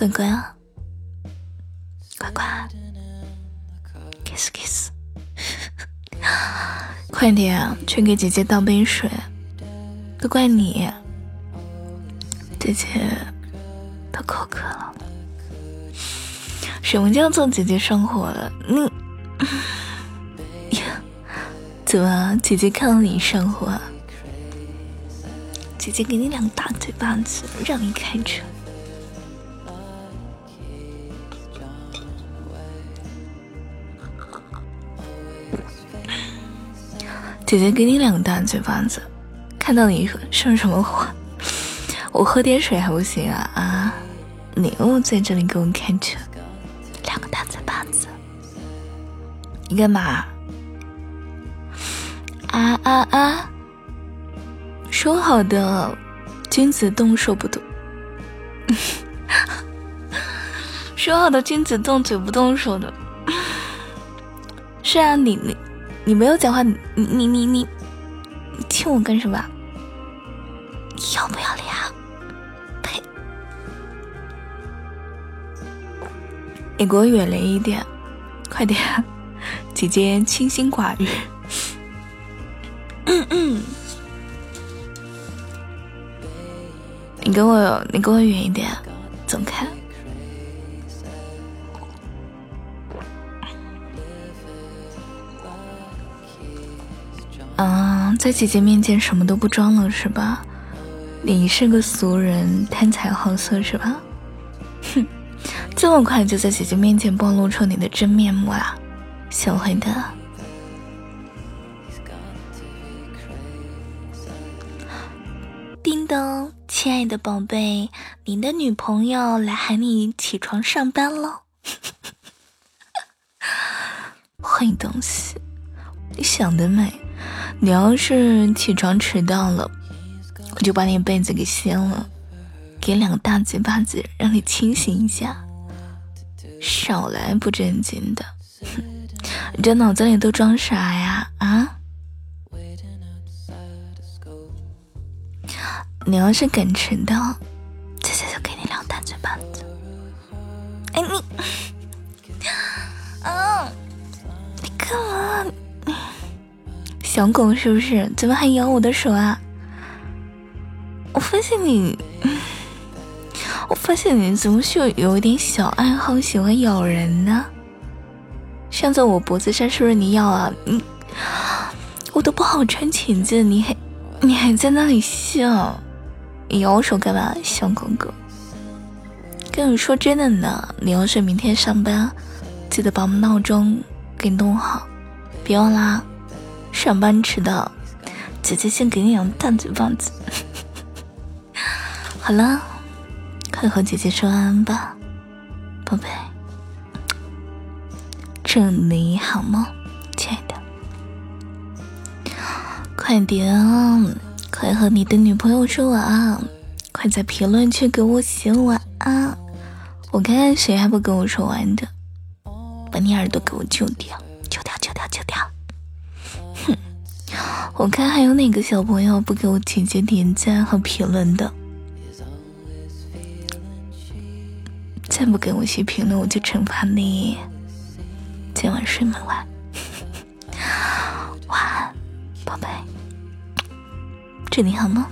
乖乖啊，乖乖，kiss kiss，快点去给姐姐倒杯水，都怪你，姐姐都口渴了。什么叫做姐姐上火了？你 怎么姐姐看到你上火？姐姐给你两大嘴巴子，让你开车。姐姐给你两个大嘴巴子，看到你上什么火？我喝点水还不行啊啊！你又在这里给我开车，两个大嘴巴子，你干嘛？啊啊啊！说好的，君子动手不动。说好的君子动嘴不动手的。是啊，你你你没有讲话，你你你你你亲我干什么？要不要脸？呸！你给我远离一点，快点，姐姐清心寡欲。嗯嗯。你跟我，你跟我远一点，走开。在姐姐面前什么都不装了是吧？你是个俗人，贪财好色是吧？哼，这么快就在姐姐面前暴露出你的真面目啦，小坏蛋！叮咚。亲爱的宝贝，你的女朋友来喊你起床上班喽！坏东西，你想得美！你要是起床迟到了，我就把你被子给掀了，给两个大嘴巴子，让你清醒一下。少来不正经的！你这脑子里都装啥呀？啊？你要是敢迟到，姐姐就给你两大嘴巴子。哎你，啊，小狗是不是？怎么还咬我的手啊？我发现你，我发现你怎么就有一点小爱好，喜欢咬人呢？像在我脖子上，是不是你咬啊？你，我都不好穿裙子，你还，你还在那里笑？你咬我手干嘛，小狗狗？跟你说真的呢，你要是明天上班，记得把我们闹钟给弄好，别忘啦！上班迟到，姐姐先给你两大嘴巴子。好了，快和姐姐说晚安吧，宝贝，祝你好梦，亲爱的，快点。快和你的女朋友说晚安！快在评论区给我写晚安！我看看谁还不跟我说晚安的，把你耳朵给我揪掉，揪掉，揪掉，揪掉！我看还有哪个小朋友不给我姐姐点赞和评论的？再不给我写评论，我就惩罚你，今晚睡门外。晚安，宝贝。祝你好梦。